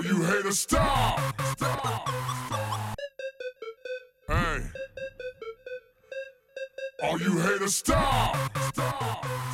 All you haters, stop! Stop! Hey. All you haters, stop! Stop!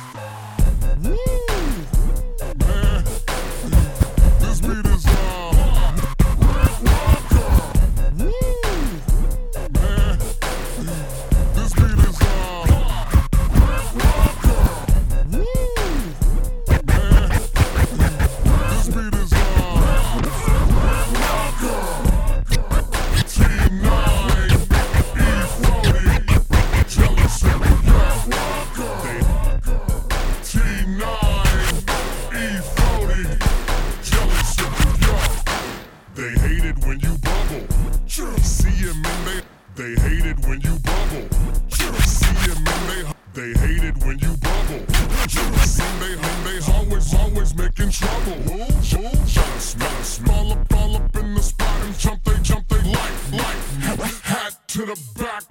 Small up all up in the spot and jump they jump they like like hat to the back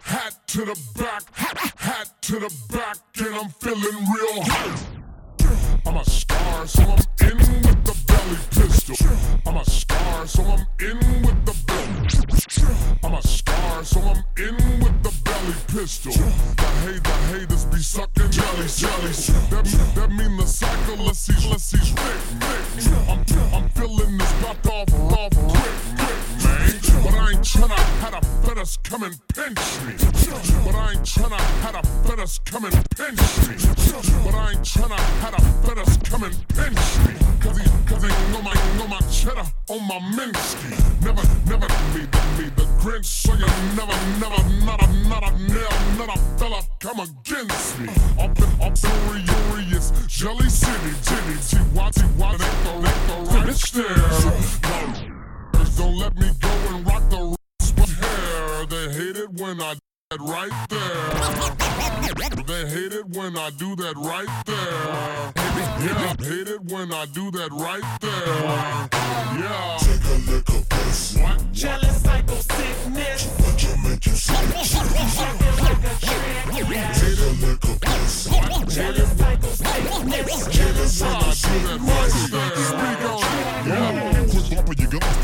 hat to the back hat to the back and I'm feeling real hot. I'm a star, so I'm in with the belly pistol. I'm a star, so I'm in with the belly. I'm a star, so I'm in with the belly pistol. The hate, the haters be sucking jellies, jellies. That, that mean the cycle, let's see, let's see. I'm, fetters come and pinch me. But I ain't tryna have the fetters come and pinch me. But I ain't tryna have the fetters come and pinch me. Cause he, cause he know my, know my cheddar on my Minsky. Never, never the, me, the Grinch. So you never, never, not a, not a nail, not a fella come against me. Up in, up furious, Jelly City, Jitty, G, Watty, Watty, ain't the, ain't the right. No, don't let me go and rock when I do that right there. They hate it when I do that right there. Yeah, hate it when I do that right there. Yeah. Take a lick of this. What?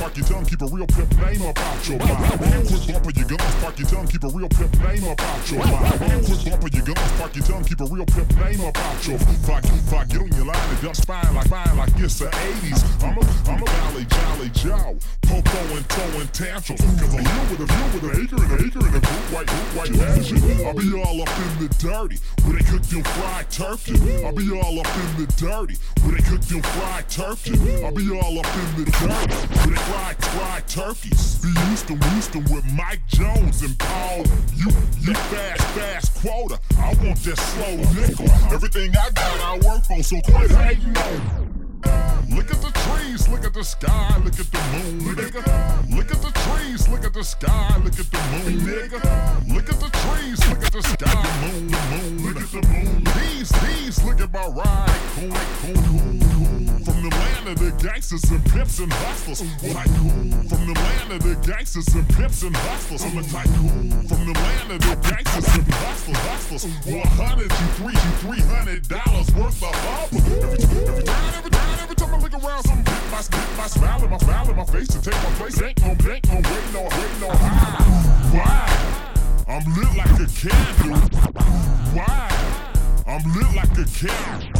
Park your tongue, keep a real pimp name about your mind. Quit bumping your guns, park your tongue, keep a real pimp name about your mind. Quit bumping your guns, park your tongue, keep a real pimp name about your fuck. Fuck, get on your line and dump spine like fine like it's the 80s. I'm a, I'm a valley jolly joe, popo and throwing tantrums. Cause I live with a view with an acre and an acre and a group white, group white mansion. I'll be all up in the dirty where they cook them fried turkey. I'll be all up in the dirty where they cook them fried turkey. I'll be all up in the dirty where they fried fried turkeys. Be Houston, Houston with Mike Jones and Paul. You, you fast, fast quota. I want that slow nickel. Everything I got, I work on, so quit hating on. Look at the trees, look at the sky, look at the moon, nigga. Look at the trees, look at the sky, look at the moon, nigga. Look at the trees, look at the sky, moon, moon, look at the moon. These, these, look at my ride, cool, cool, cool, land of the gangsters and pimps and hustlers, tycoon. From the land of the gangsters and pimps and hustlers, I'm a tycoon. From the land of the gangsters and hustlers, hustlers. One hundred, you three, you three hundred dollars worth of hustle. Every, every time, every time, every time I look around, some hit my, hit my smile and my smile in my face to take my place. Ain't gon' ain't gon' wait no, wait no high. Why? I'm lit like a candle. Why? I'm lit like a candle.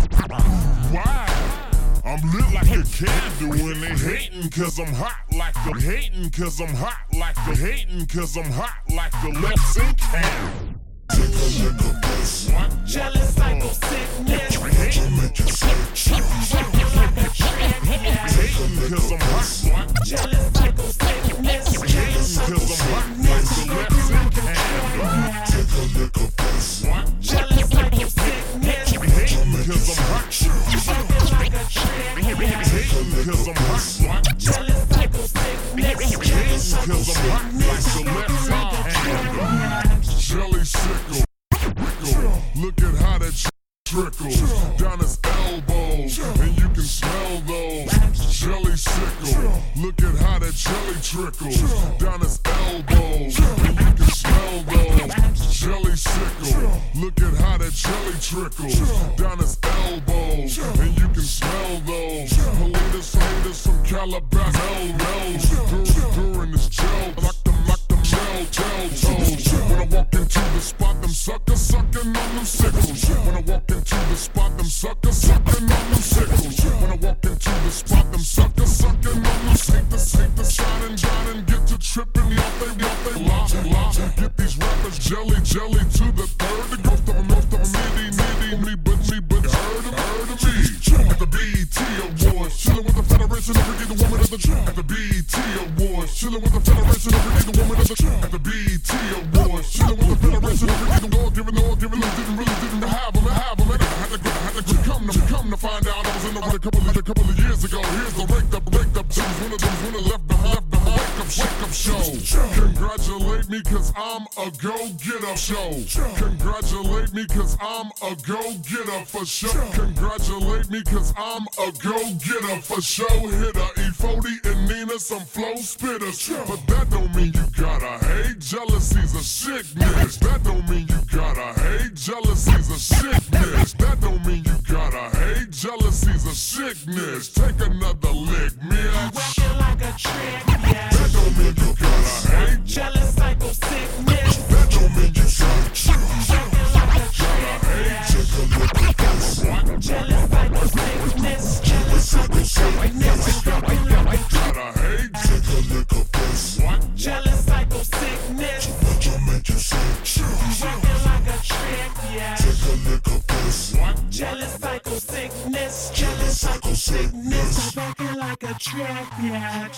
Why? I'm lit like a candle and they hating cause I'm hot like the hating cause I'm hot like the hating cause I'm hot like the candle. Take a look at this. Jealous psycho sickness. Hating cause I'm hot Jealous psycho sickness. hating cause I'm hot like the sink. Take a look at this. Jealous psycho sickness. Hating cause I'm hot. Jelly sickle. Look at how that trickles down his elbows, and you can smell those. Jelly sickle. Look at how that jelly trickles down his elbows, and you can smell those. Look at how that jelly trickles down his elbows, and you can smell those. Hiatus, hiatus from Calabasas, Melrose. During, during this gel, like them, like them gel, gel toes. When I walk into the spot, them suckers sucking on them sickles. When I walk into the spot, them suckers sucking on them sickles. When I walk into the spot, them suckers sucking on them sickles. The, take the shining shining, get to tripping, off they, off they, lie, lie. Get these rappers jelly, jelly, woman of the At the BET Awards, chilling with the Federation of the woman of the At the BET Awards, chilling with the Federation of the all giving, all giving, didn't really didn't have them, have them. I had to, I had to come to come to find out I was in the a couple of a couple of years ago. Here's the raked up, raked up one of them when I left the left the wake up, wake up show. Congratulate me cause I'm a go getter show. Congratulate me cause I'm a go getter for sure. Congratulate me cause I'm a go getter for sure. Hitter E40 and Nina some flow spitters. But that don't mean you gotta hate. Jealousy's a sickness. That don't mean you gotta hate. Jealousy's a sickness. That don't mean you gotta hate. Jealousy's a sickness. Take another lick, man. Rocking like a trick, yeah. You gotta hate. Jealous psycho sickness. Mean you Rocking like a trick, yeah. What? Jealous psycho sickness. Jealous psycho sickness. Take a lick of this. Jealous psycho sickness. What you say? Rocking like a trick, yeah. Take a lick of this. Jealous psycho sickness. Jealous psycho sickness. Rocking like a trick, yeah.